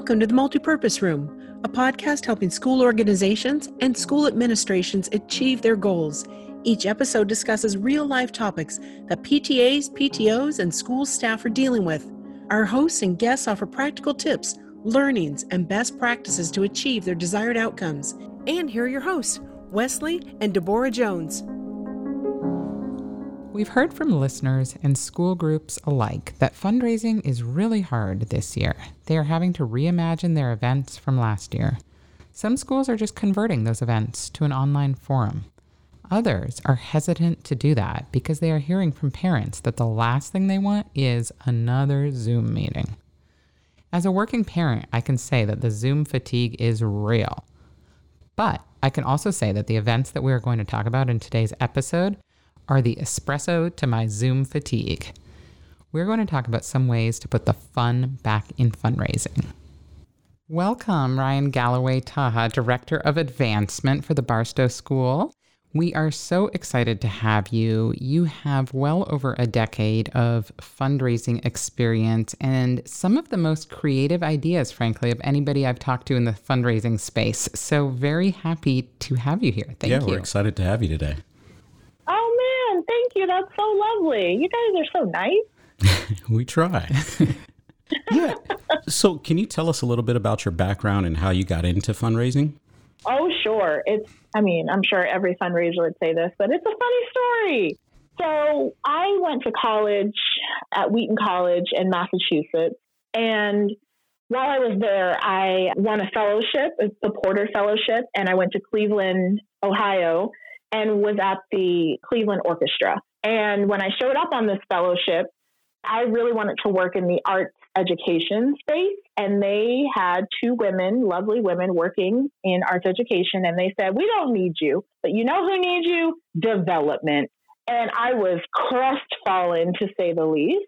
Welcome to the Multipurpose Room, a podcast helping school organizations and school administrations achieve their goals. Each episode discusses real life topics that PTAs, PTOs, and school staff are dealing with. Our hosts and guests offer practical tips, learnings, and best practices to achieve their desired outcomes. And here are your hosts, Wesley and Deborah Jones. We've heard from listeners and school groups alike that fundraising is really hard this year. They are having to reimagine their events from last year. Some schools are just converting those events to an online forum. Others are hesitant to do that because they are hearing from parents that the last thing they want is another Zoom meeting. As a working parent, I can say that the Zoom fatigue is real. But I can also say that the events that we are going to talk about in today's episode are the espresso to my Zoom fatigue. We're going to talk about some ways to put the fun back in fundraising. Welcome, Ryann Galloway Tacha, Director of Advancement for the Barstow School. We are so excited to have you. You have well over a decade of fundraising experience and some of the most creative ideas, frankly, of anybody I've talked to in the fundraising space. So, very happy to have you here. Thank yeah, you. we're excited to have you today. Thank you. That's so lovely. You guys are so nice. we try. yeah. So, can you tell us a little bit about your background and how you got into fundraising? Oh, sure. It's, I mean, I'm sure every fundraiser would say this, but it's a funny story. So, I went to college at Wheaton College in Massachusetts. And while I was there, I won a fellowship, the Porter Fellowship, and I went to Cleveland, Ohio, and was at the Cleveland Orchestra. And when I showed up on this fellowship, I really wanted to work in the arts education space. And they had two women, lovely women, working in arts education. And they said, We don't need you, but you know who needs you? Development. And I was crestfallen to say the least.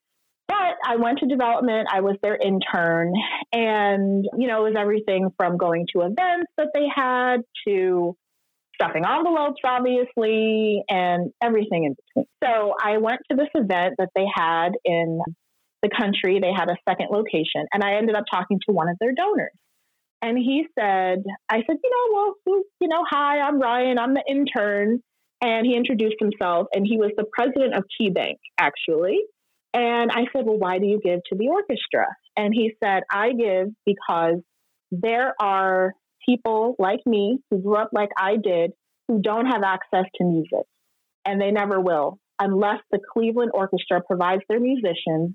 But I went to development. I was their intern. And, you know, it was everything from going to events that they had to stuffing envelopes, obviously, and everything in between. So I went to this event that they had in the country. They had a second location, and I ended up talking to one of their donors. And he said, I said, you know, well, you know, hi, I'm Ryann, I'm the intern. And he introduced himself, and he was the president of KeyBank, actually. And I said, well, why do you give to the orchestra? And he said, I give because there are people like me who grew up like I did who don't have access to music, and they never will unless the Cleveland Orchestra provides their musicians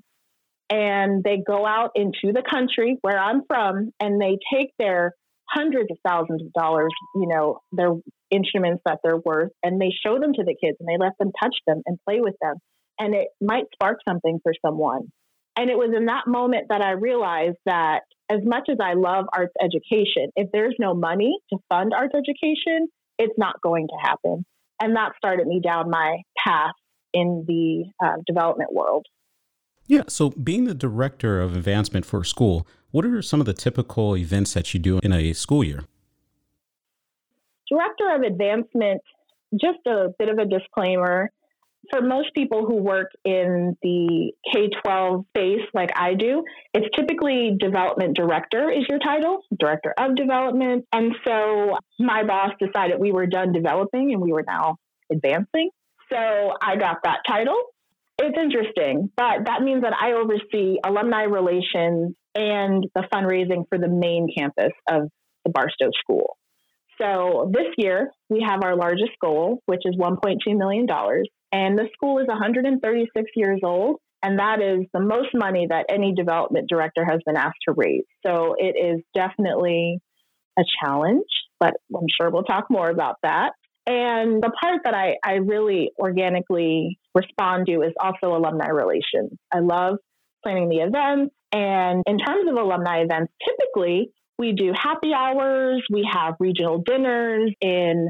and they go out into the country where I'm from and they take their hundreds of thousands of dollars, you know, their instruments that they're worth, and they show them to the kids and they let them touch them and play with them. And it might spark something for someone. And it was in that moment that I realized that as much as I love arts education, if there's no money to fund arts education, it's not going to happen. And that started me down my path in the uh, development world. Yeah. So, being the director of advancement for a school, what are some of the typical events that you do in a school year? Director of advancement, just a bit of a disclaimer for most people who work in the K 12 space like I do, it's typically development director is your title, director of development. And so my boss decided we were done developing and we were now advancing. So I got that title. It's interesting, but that means that I oversee alumni relations and the fundraising for the main campus of the Barstow School. So this year we have our largest goal, which is $1.2 million. And the school is 136 years old. And that is the most money that any development director has been asked to raise. So it is definitely a challenge, but I'm sure we'll talk more about that. And the part that I, I really organically respond to is also alumni relations. I love planning the events. And in terms of alumni events, typically we do happy hours, we have regional dinners in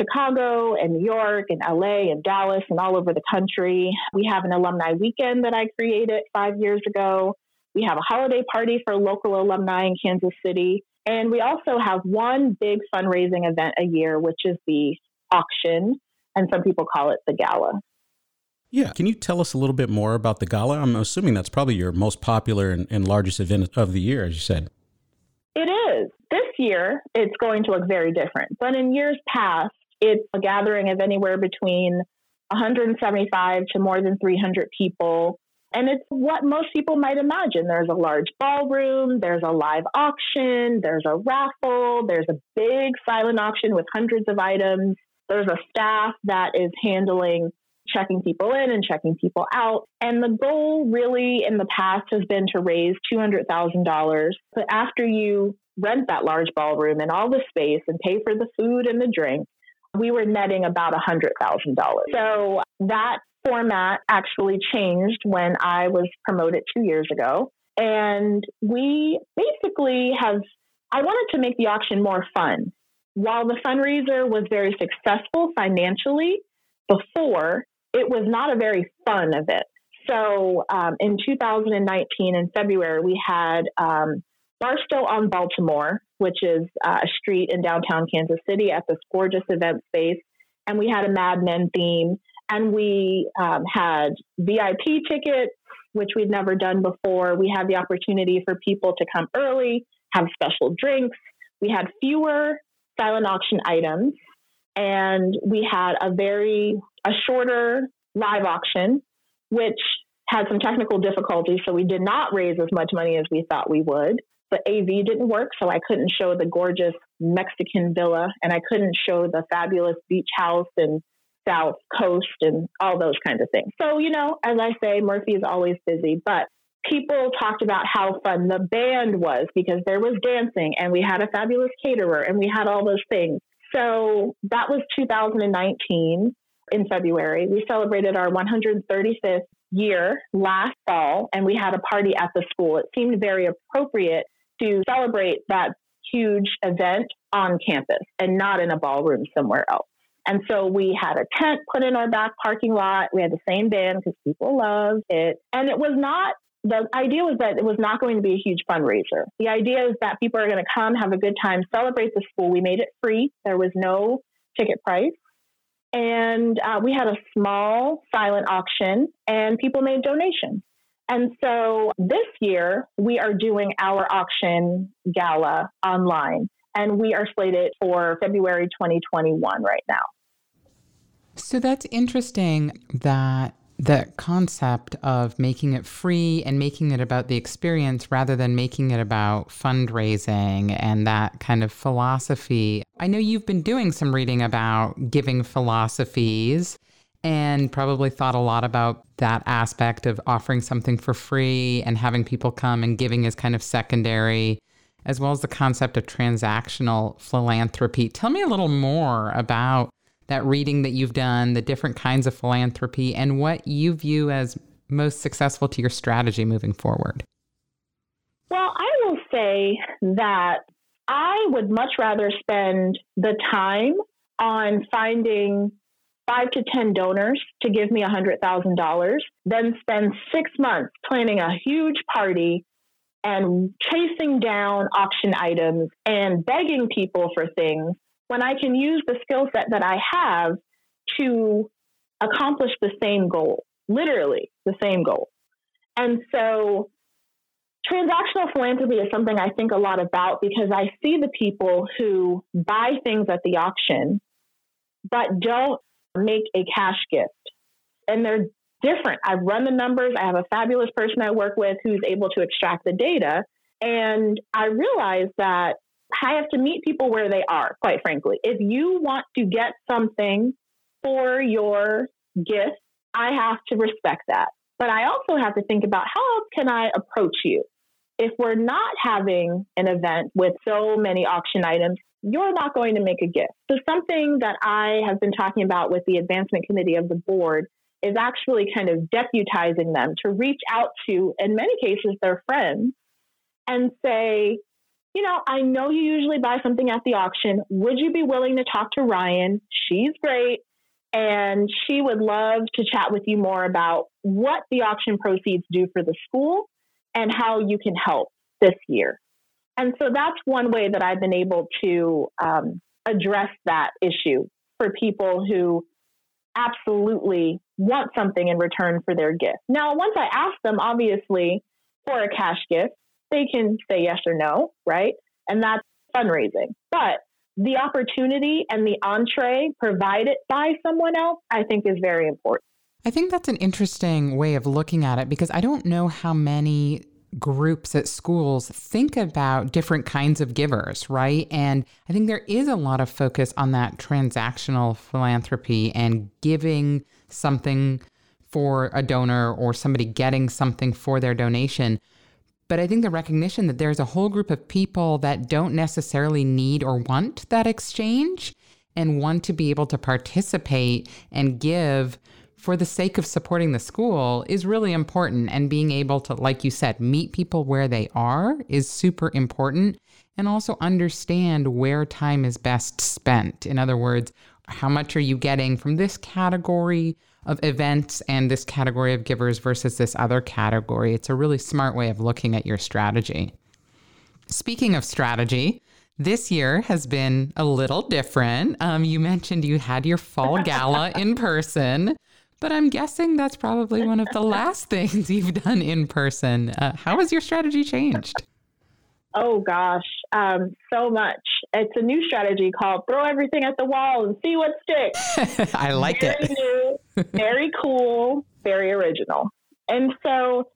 Chicago and New York and LA and Dallas and all over the country. We have an alumni weekend that I created five years ago. We have a holiday party for local alumni in Kansas City. And we also have one big fundraising event a year, which is the auction. And some people call it the gala. Yeah. Can you tell us a little bit more about the gala? I'm assuming that's probably your most popular and, and largest event of the year, as you said. It is. This year, it's going to look very different. But in years past, it's a gathering of anywhere between 175 to more than 300 people. And it's what most people might imagine. There's a large ballroom, there's a live auction, there's a raffle, there's a big silent auction with hundreds of items. There's a staff that is handling checking people in and checking people out. And the goal really in the past has been to raise $200,000. But after you rent that large ballroom and all the space and pay for the food and the drink, we were netting about $100,000. So that format actually changed when I was promoted two years ago. And we basically have, I wanted to make the auction more fun. While the fundraiser was very successful financially before, it was not a very fun event. So um, in 2019, in February, we had um, Barstow on Baltimore, which is uh, a street in downtown Kansas City at this gorgeous event space. And we had a Mad Men theme. And we um, had VIP tickets, which we'd never done before. We had the opportunity for people to come early, have special drinks. We had fewer silent auction items. And we had a very a shorter live auction, which had some technical difficulties, so we did not raise as much money as we thought we would. The AV didn't work, so I couldn't show the gorgeous Mexican villa, and I couldn't show the fabulous beach house and South Coast and all those kinds of things. So, you know, as I say, Murphy is always busy, but people talked about how fun the band was because there was dancing and we had a fabulous caterer and we had all those things. So that was 2019 in February. We celebrated our 135th year last fall, and we had a party at the school. It seemed very appropriate to celebrate that huge event on campus and not in a ballroom somewhere else. And so we had a tent put in our back parking lot. We had the same band because people loved it. And it was not, the idea was that it was not going to be a huge fundraiser. The idea is that people are going to come, have a good time, celebrate the school. We made it free. There was no ticket price. And uh, we had a small silent auction, and people made donations. And so this year, we are doing our auction gala online, and we are slated for February 2021 right now. So that's interesting that the concept of making it free and making it about the experience rather than making it about fundraising and that kind of philosophy. I know you've been doing some reading about giving philosophies and probably thought a lot about that aspect of offering something for free and having people come and giving is kind of secondary, as well as the concept of transactional philanthropy. Tell me a little more about that reading that you've done, the different kinds of philanthropy, and what you view as most successful to your strategy moving forward? Well, I will say that I would much rather spend the time on finding five to 10 donors to give me $100,000 then spend six months planning a huge party and chasing down auction items and begging people for things when I can use the skill set that I have to accomplish the same goal, literally the same goal. And so transactional philanthropy is something I think a lot about because I see the people who buy things at the auction but don't make a cash gift. And they're different. I've run the numbers. I have a fabulous person I work with who's able to extract the data. And I realize that I have to meet people where they are, quite frankly. If you want to get something for your gift, I have to respect that. But I also have to think about how else can I approach you? If we're not having an event with so many auction items, you're not going to make a gift. So, something that I have been talking about with the advancement committee of the board is actually kind of deputizing them to reach out to, in many cases, their friends and say, you know, I know you usually buy something at the auction. Would you be willing to talk to Ryann? She's great. And she would love to chat with you more about what the auction proceeds do for the school and how you can help this year. And so that's one way that I've been able to um, address that issue for people who absolutely want something in return for their gift. Now, once I ask them, obviously, for a cash gift, they can say yes or no, right? and that's fundraising. But the opportunity and the entree provided by someone else, I think, is very important. I think that's an interesting way of looking at it because I don't know how many groups at schools think about different kinds of givers, right? And I think there is a lot of focus on that transactional philanthropy and giving something for a donor or somebody getting something for their donation. But I think the recognition that there's a whole group of people that don't necessarily need or want that exchange and want to be able to participate and give for the sake of supporting the school is really important. And being able to, like you said, meet people where they are is super important. And also understand where time is best spent. In other words, how much are you getting from this category of events and this category of givers versus this other category? It's a really smart way of looking at your strategy. Speaking of strategy, this year has been a little different. Um, you mentioned you had your fall gala in person. But I'm guessing that's probably one of the last things you've done in person. Uh, how has your strategy changed? Oh gosh, um, so much. It's a new strategy called throw everything at the wall and see what sticks. I like very it. New, very cool, very original. And so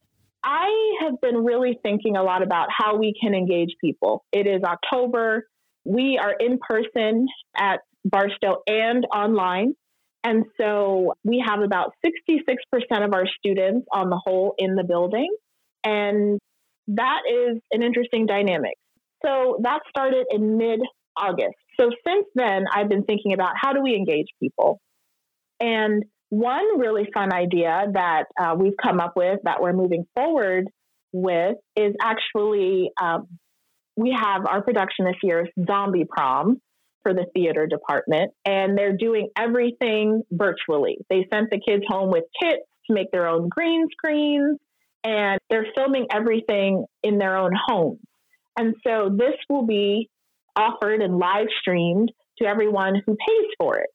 I have been really thinking a lot about how we can engage people. It is October. We are in person at Barstow and online. And so we have about 66% of our students on the whole in the building. And that is an interesting dynamic. So that started in mid August. So since then, I've been thinking about how do we engage people? And one really fun idea that uh, we've come up with that we're moving forward with is actually um, we have our production this year Zombie Prom, for the theater department, and they're doing everything virtually. They sent the kids home with kits to make their own green screens, and they're filming everything in their own homes. And so this will be offered and live streamed to everyone who pays for it.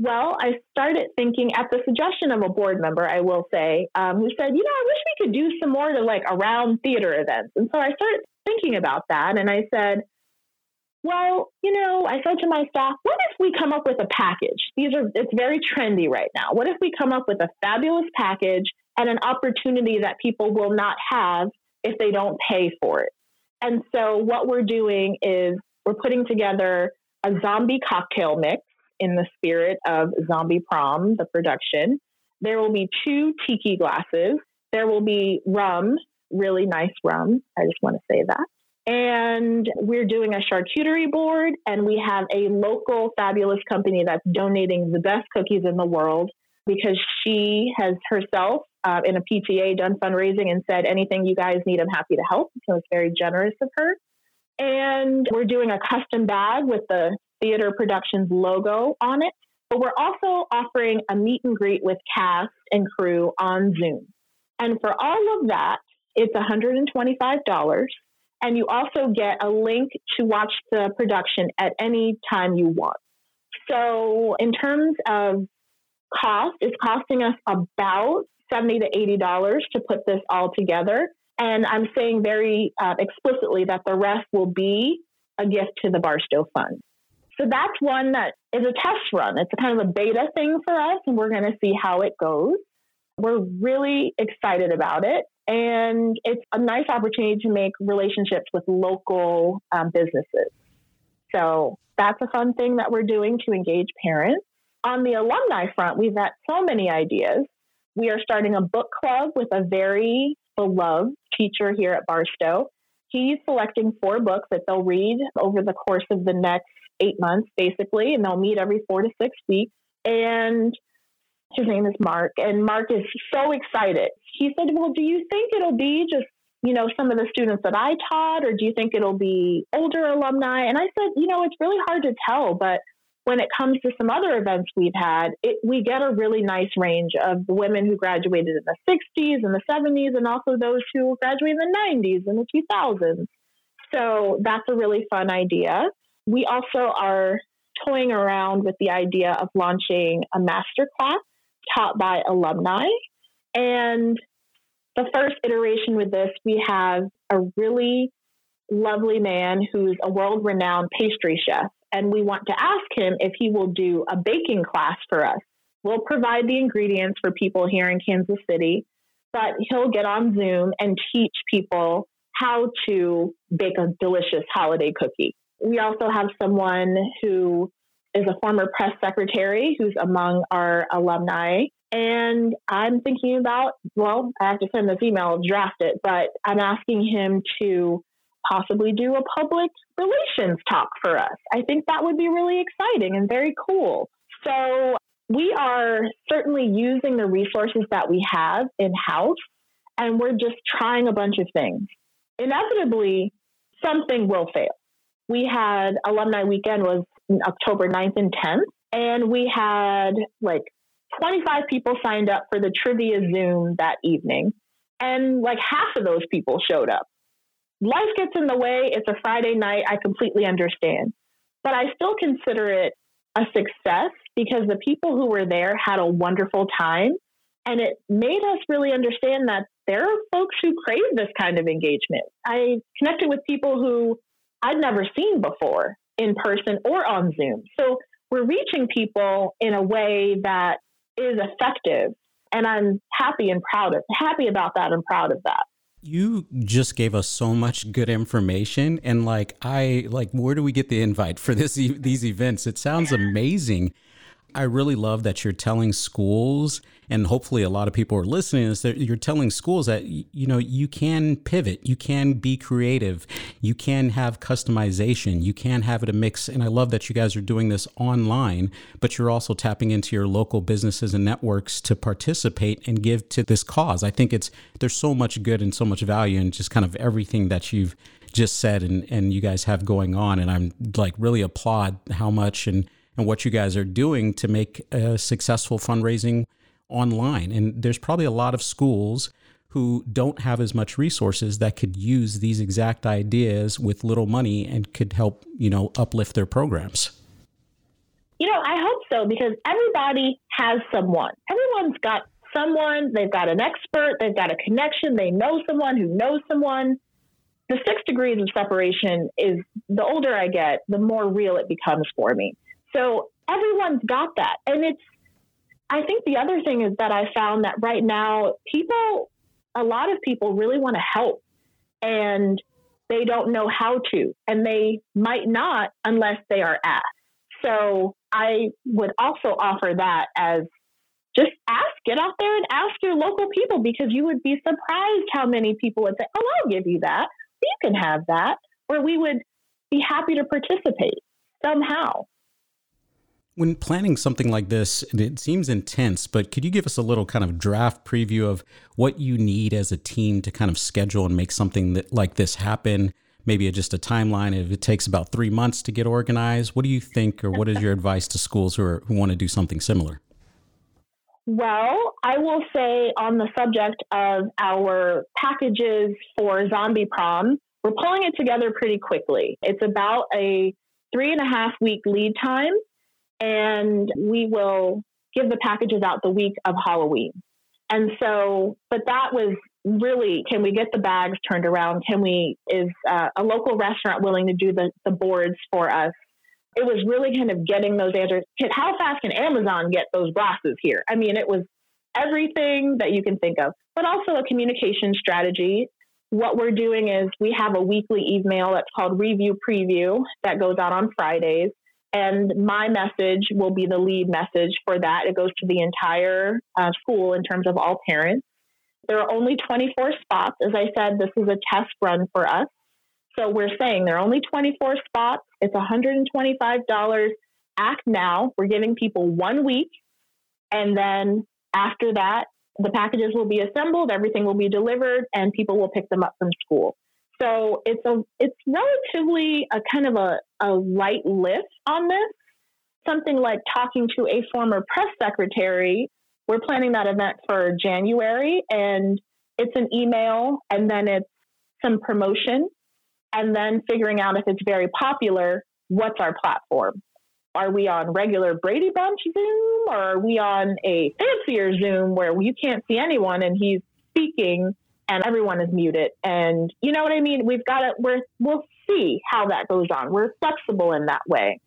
Well, I started thinking at the suggestion of a board member, I will say, um, who said, you know, I wish we could do some more to like around theater events. And so I started thinking about that. And I said, well, you know, I said to my staff, what if we come up with a package? These are, it's very trendy right now. What if we come up with a fabulous package and an opportunity that people will not have if they don't pay for it? And so what we're doing is we're putting together a zombie cocktail mix in the spirit of Zombie Prom, the production. There will be two tiki glasses. There will be rum, really nice rum. I just want to say that. And we're doing a charcuterie board, and we have a local fabulous company that's donating the best cookies in the world because she has herself uh, in a PTA done fundraising and said, anything you guys need, I'm happy to help. So it's very generous of her. And we're doing a custom bag with the Theater Productions logo on it. But we're also offering a meet and greet with cast and crew on Zoom. And for all of that, it's $125. And you also get a link to watch the production at any time you want. So, in terms of cost, it's costing us about 70 to $80 to put this all together. And I'm saying very uh, explicitly that the rest will be a gift to the Barstow Fund. So that's one that is a test run. It's a kind of a beta thing for us, and we're going to see how it goes. We're really excited about it. And it's a nice opportunity to make relationships with local um, businesses. So that's a fun thing that we're doing to engage parents. On the alumni front, we've got so many ideas. We are starting a book club with a very beloved teacher here at Barstow. He's selecting four books that they'll read over the course of the next eight months, basically, and they'll meet every four to six weeks. And his name is Mark, and Mark is so excited. He said, Well, do you think it'll be just, you know, some of the students that I taught, or do you think it'll be older alumni? And I said, You know, it's really hard to tell, but when it comes to some other events we've had, it, we get a really nice range of the women who graduated in the 60s and the 70s, and also those who graduated in the 90s and the 2000s. So that's a really fun idea. We also are toying around with the idea of launching a master class taught by alumni. And the first iteration with this, we have a really lovely man who's a world renowned pastry chef. And we want to ask him if he will do a baking class for us. We'll provide the ingredients for people here in Kansas City, but he'll get on Zoom and teach people how to bake a delicious holiday cookie. We also have someone who is a former press secretary who's among our alumni. And I'm thinking about, well, I have to send this email, draft it, but I'm asking him to possibly do a public relations talk for us. I think that would be really exciting and very cool. So we are certainly using the resources that we have in house, and we're just trying a bunch of things. Inevitably, something will fail. We had alumni weekend was October 9th and 10th, and we had like 25 people signed up for the trivia Zoom that evening, and like half of those people showed up life gets in the way. It's a Friday night. I completely understand. But I still consider it a success because the people who were there had a wonderful time. And it made us really understand that there are folks who crave this kind of engagement. I connected with people who I'd never seen before in person or on Zoom. So we're reaching people in a way that is effective. And I'm happy and proud of happy about that and proud of that. You just gave us so much good information and like I like where do we get the invite for this these events? It sounds amazing. I really love that you're telling schools, and hopefully a lot of people are listening, is that you're telling schools that, you know, you can pivot, you can be creative, you can have customization, you can have it a mix. And I love that you guys are doing this online, but you're also tapping into your local businesses and networks to participate and give to this cause. I think it's, there's so much good and so much value in just kind of everything that you've just said and, and you guys have going on. And I'm like really applaud how much and, and what you guys are doing to make a successful fundraising online. And there's probably a lot of schools who don't have as much resources that could use these exact ideas with little money and could help, you know, uplift their programs. You know, I hope so because everybody has someone. Everyone's got someone, they've got an expert, they've got a connection, they know someone who knows someone. The six degrees of separation is the older I get, the more real it becomes for me. So everyone's got that. And it's, I think the other thing is that I found that right now, people, a lot of people really want to help and they don't know how to, and they might not unless they are asked. So I would also offer that as just ask, get out there and ask your local people because you would be surprised how many people would say, Oh, I'll give you that. You can have that. Or we would be happy to participate somehow. When planning something like this, it seems intense, but could you give us a little kind of draft preview of what you need as a team to kind of schedule and make something that, like this happen? Maybe just a timeline. If it takes about three months to get organized, what do you think, or what is your advice to schools who, are, who want to do something similar? Well, I will say on the subject of our packages for Zombie Prom, we're pulling it together pretty quickly. It's about a three and a half week lead time and we will give the packages out the week of Halloween. And so, but that was really, can we get the bags turned around? Can we, is uh, a local restaurant willing to do the, the boards for us? It was really kind of getting those answers. How fast can Amazon get those glasses here? I mean, it was everything that you can think of, but also a communication strategy. What we're doing is we have a weekly email that's called Review Preview that goes out on Fridays. And my message will be the lead message for that. It goes to the entire uh, school in terms of all parents. There are only 24 spots. As I said, this is a test run for us. So we're saying there are only 24 spots. It's $125. Act now. We're giving people one week. And then after that, the packages will be assembled, everything will be delivered, and people will pick them up from school. So it's a it's relatively a kind of a, a light lift on this. Something like talking to a former press secretary. We're planning that event for January and it's an email and then it's some promotion and then figuring out if it's very popular, what's our platform? Are we on regular Brady Bunch Zoom or are we on a fancier Zoom where you can't see anyone and he's speaking and everyone is muted. And you know what I mean? We've got to, we're, we'll see how that goes on. We're flexible in that way.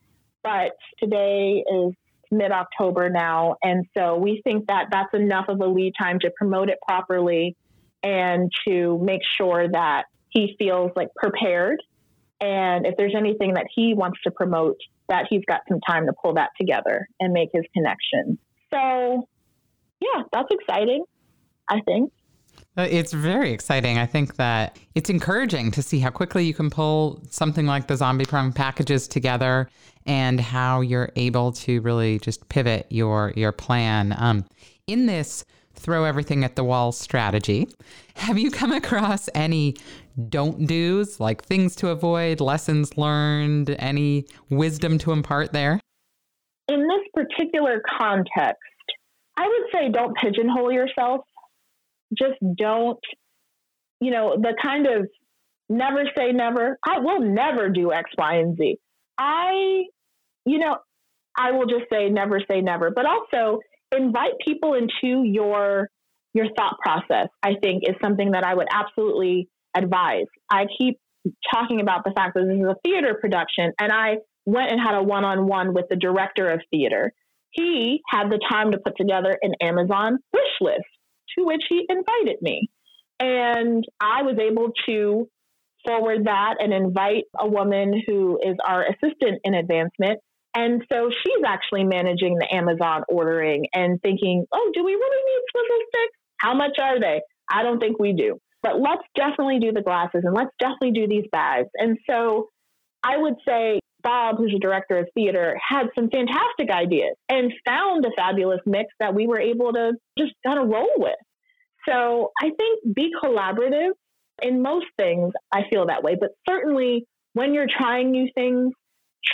But today is mid October now. And so we think that that's enough of a lead time to promote it properly and to make sure that he feels like prepared. And if there's anything that he wants to promote, that he's got some time to pull that together and make his connection. So, yeah, that's exciting, I think. Uh, it's very exciting. I think that it's encouraging to see how quickly you can pull something like the Zombie Prom packages together and how you're able to really just pivot your your plan. Um, in this throw everything at the wall strategy, have you come across any don't do's, like things to avoid, lessons learned, any wisdom to impart there? In this particular context, I would say don't pigeonhole yourself just don't, you know, the kind of never say never. I will never do X, Y, and Z. I, you know, I will just say never say never, but also invite people into your your thought process. I think is something that I would absolutely advise. I keep talking about the fact that this is a theater production, and I went and had a one on one with the director of theater. He had the time to put together an Amazon wish list to which he invited me. And I was able to forward that and invite a woman who is our assistant in advancement. And so she's actually managing the Amazon ordering and thinking, oh, do we really need swivel sticks? How much are they? I don't think we do. But let's definitely do the glasses and let's definitely do these bags. And so I would say Bob, who's the director of theater, had some fantastic ideas and found a fabulous mix that we were able to just kind of roll with. So I think be collaborative in most things. I feel that way, but certainly when you're trying new things,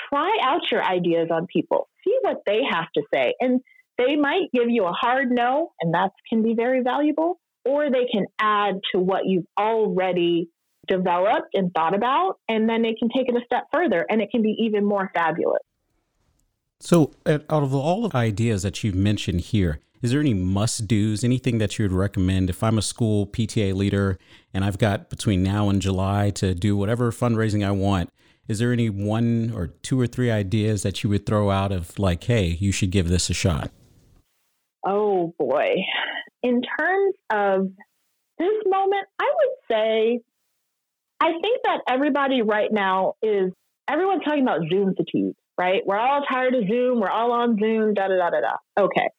try out your ideas on people, see what they have to say. And they might give you a hard no, and that can be very valuable, or they can add to what you've already developed and thought about, and then they can take it a step further and it can be even more fabulous. So, out of all of the ideas that you've mentioned here, is there any must do's, anything that you would recommend if I'm a school PTA leader and I've got between now and July to do whatever fundraising I want? Is there any one or two or three ideas that you would throw out of like, hey, you should give this a shot? Oh boy. In terms of this moment, I would say I think that everybody right now is everyone's talking about Zoom fatigue, right? We're all tired of Zoom. We're all on Zoom. Da da da da da. Okay,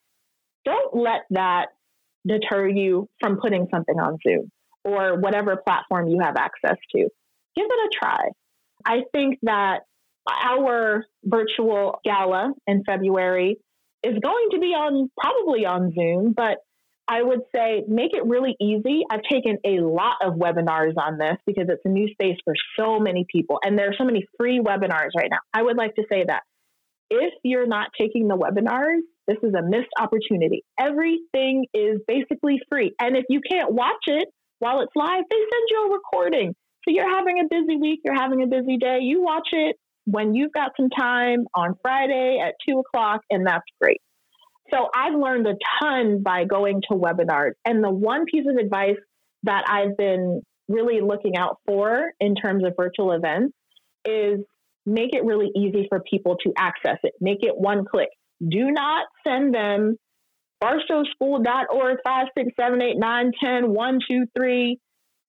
don't let that deter you from putting something on Zoom or whatever platform you have access to. Give it a try. I think that our virtual gala in February is going to be on probably on Zoom, but I would say make it really easy. I've taken a lot of webinars on this because it's a new space for so many people, and there are so many free webinars right now. I would like to say that if you're not taking the webinars, this is a missed opportunity. Everything is basically free. And if you can't watch it while it's live, they send you a recording. So you're having a busy week, you're having a busy day, you watch it when you've got some time on Friday at two o'clock, and that's great. So I've learned a ton by going to webinars. And the one piece of advice that I've been really looking out for in terms of virtual events is make it really easy for people to access it. Make it one click. Do not send them barstowschool.org 5, 6, 7, 8, 9, 10, 1, 2, 3,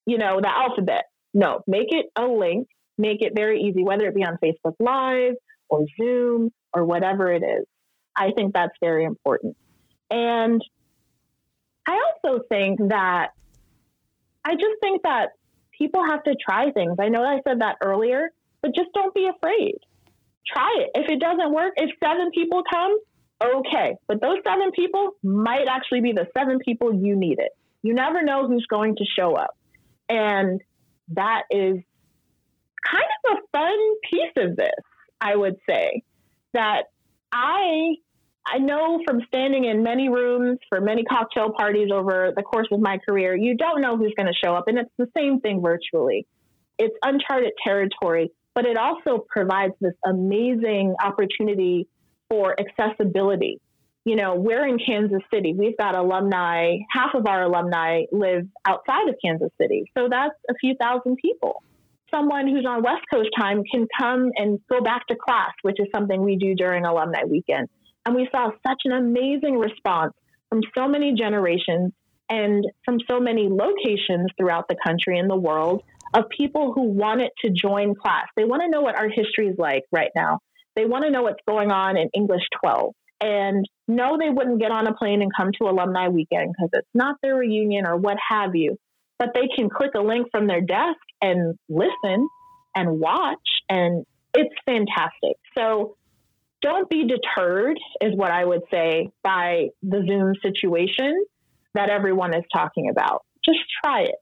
you know, the alphabet. No, make it a link. Make it very easy, whether it be on Facebook Live or Zoom or whatever it is. I think that's very important. And I also think that I just think that people have to try things. I know I said that earlier, but just don't be afraid. Try it. If it doesn't work, if seven people come, okay. But those seven people might actually be the seven people you needed. You never know who's going to show up. And that is kind of a fun piece of this, I would say, that I I know from standing in many rooms for many cocktail parties over the course of my career, you don't know who's going to show up. And it's the same thing virtually. It's uncharted territory, but it also provides this amazing opportunity for accessibility. you know, we're in Kansas City. We've got alumni, half of our alumni live outside of Kansas City. So that's a few thousand people. Someone who's on West Coast time can come and go back to class, which is something we do during alumni weekend. And we saw such an amazing response from so many generations and from so many locations throughout the country and the world of people who wanted to join class. They want to know what our history is like right now. They want to know what's going on in English 12. And no, they wouldn't get on a plane and come to alumni weekend because it's not their reunion or what have you. But they can click a link from their desk and listen and watch, and it's fantastic. So don't be deterred, is what I would say, by the Zoom situation that everyone is talking about. Just try it.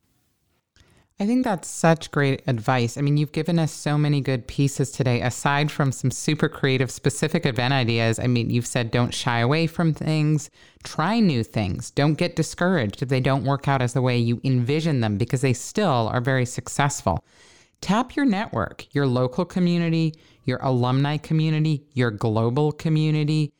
I think that's such great advice. I mean, you've given us so many good pieces today, aside from some super creative, specific event ideas. I mean, you've said don't shy away from things, try new things, don't get discouraged if they don't work out as the way you envision them, because they still are very successful. Tap your network, your local community, your alumni community, your global community.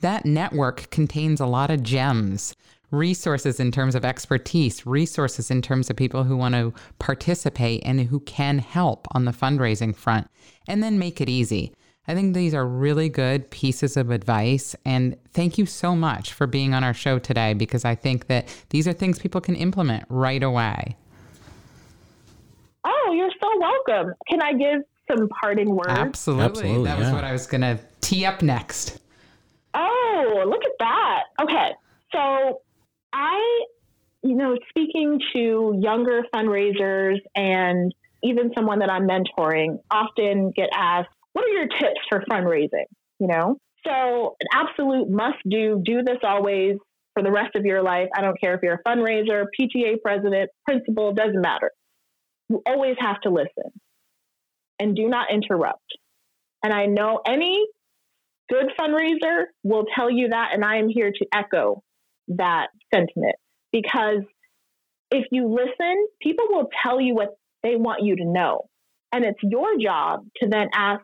That network contains a lot of gems resources in terms of expertise, resources in terms of people who want to participate and who can help on the fundraising front, and then make it easy. I think these are really good pieces of advice. And thank you so much for being on our show today because I think that these are things people can implement right away. You're so welcome. Can I give some parting words? Absolutely. Absolutely that was what I was going to tee up next. Oh, look at that. Okay. So I, you know, speaking to younger fundraisers and even someone that I'm mentoring, often get asked, what are your tips for fundraising? You know, so an absolute must do, do this always for the rest of your life. I don't care if you're a fundraiser, PTA president, principal, doesn't matter. You always have to listen and do not interrupt. And I know any good fundraiser will tell you that, and I am here to echo that sentiment because if you listen, people will tell you what they want you to know. And it's your job to then ask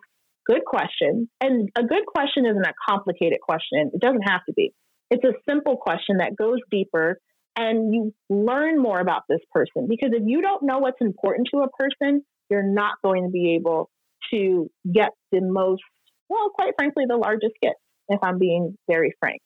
good questions. And a good question isn't a complicated question, it doesn't have to be. It's a simple question that goes deeper and you learn more about this person. Because if you don't know what's important to a person, you're not going to be able to get the most, well, quite frankly, the largest gift, if I'm being very frank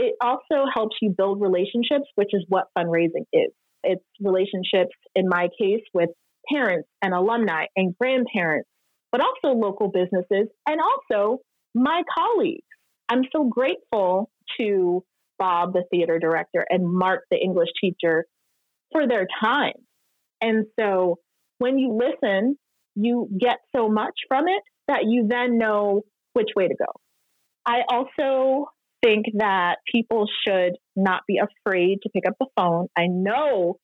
it also helps you build relationships, which is what fundraising is. It's relationships, in my case, with parents and alumni and grandparents, but also local businesses and also my colleagues. I'm so grateful to Bob, the theater director, and Mark, the English teacher, for their time. And so when you listen, you get so much from it that you then know which way to go. I also think that people should not be afraid to pick up the phone. I know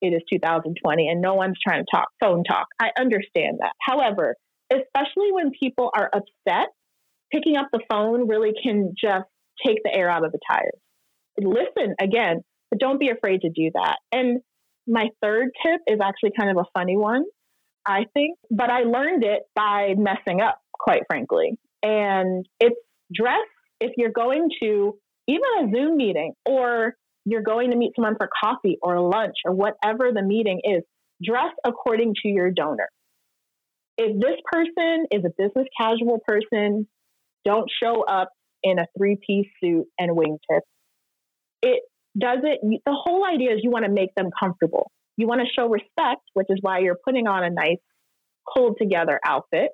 it is 2020 and no one's trying to talk phone talk. I understand that. However, especially when people are upset, picking up the phone really can just take the air out of the tires. Listen again, but don't be afraid to do that. And my third tip is actually kind of a funny one, I think, but I learned it by messing up, quite frankly. And it's dress if you're going to even a Zoom meeting or you're going to meet someone for coffee or lunch or whatever the meeting is, dress according to your donor. If this person is a business casual person, don't show up in a three piece suit and wingtip. It doesn't, the whole idea is you want to make them comfortable. You want to show respect, which is why you're putting on a nice, pulled together outfit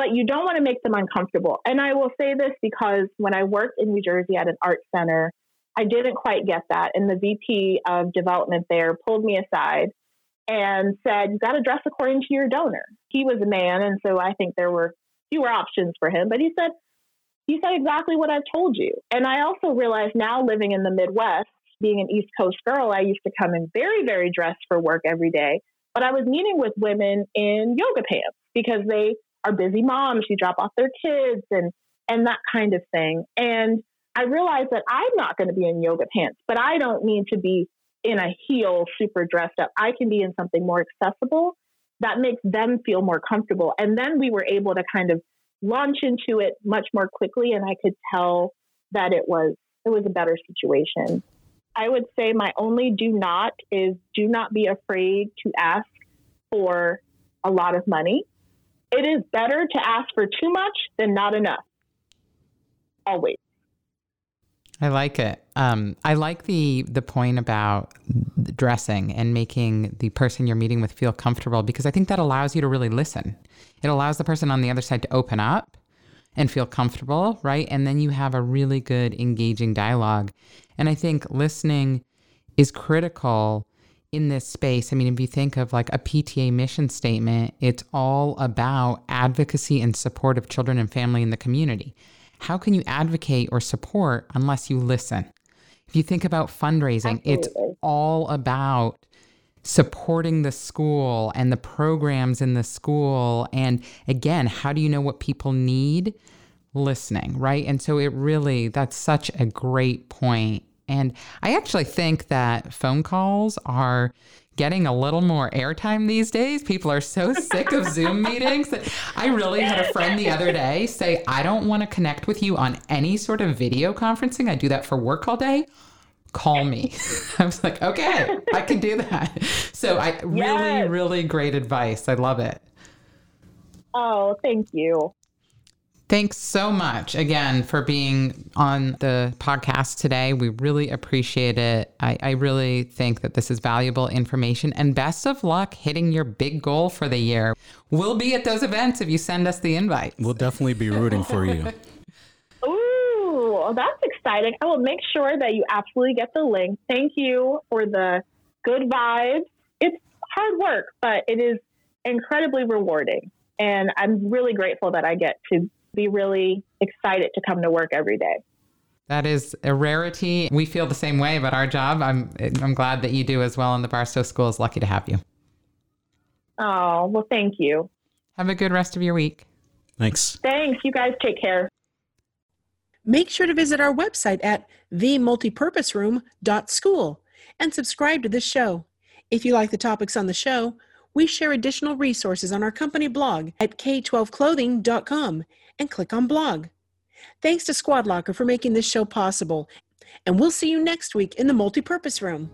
but you don't want to make them uncomfortable. And I will say this because when I worked in New Jersey at an art center, I didn't quite get that. And the VP of development there pulled me aside and said, You got to dress according to your donor. He was a man. And so I think there were fewer options for him. But he said, he said exactly what I've told you. And I also realized now living in the Midwest, being an East Coast girl, I used to come in very, very dressed for work every day. But I was meeting with women in yoga pants because they are busy moms who drop off their kids and and that kind of thing. And I realized that I'm not going to be in yoga pants, but I don't need to be in a heel super dressed up. I can be in something more accessible that makes them feel more comfortable. And then we were able to kind of launch into it much more quickly and I could tell that it was it was a better situation. I would say my only do not is do not be afraid to ask for a lot of money. It is better to ask for too much than not enough. Always. I like it. Um, I like the the point about dressing and making the person you're meeting with feel comfortable because I think that allows you to really listen. It allows the person on the other side to open up and feel comfortable, right? And then you have a really good engaging dialogue. And I think listening is critical in this space. I mean, if you think of like a PTA mission statement, it's all about advocacy and support of children and family in the community. How can you advocate or support unless you listen? If you think about fundraising, Absolutely. it's all about supporting the school and the programs in the school. And again, how do you know what people need? Listening, right? And so it really, that's such a great point. And I actually think that phone calls are getting a little more airtime these days. People are so sick of Zoom meetings that I really had a friend the other day say, I don't want to connect with you on any sort of video conferencing. I do that for work all day call me. I was like, okay, I can do that. So I really, really great advice. I love it. Oh, thank you. Thanks so much again for being on the podcast today. We really appreciate it. I, I, really think that this is valuable information and best of luck hitting your big goal for the year. We'll be at those events if you send us the invite. We'll definitely be rooting for you. well, that's exciting. I will make sure that you absolutely get the link. Thank you for the good vibes. It's hard work, but it is incredibly rewarding. And I'm really grateful that I get to be really excited to come to work every day. That is a rarity. We feel the same way about our job. I'm I'm glad that you do as well and the Barstow School is lucky to have you. Oh, well thank you. Have a good rest of your week. Thanks. Thanks. You guys take care. Make sure to visit our website at themultipurposeroom.school and subscribe to this show. If you like the topics on the show, we share additional resources on our company blog at k12clothing.com and click on blog. Thanks to Squad Locker for making this show possible, and we'll see you next week in the multipurpose room.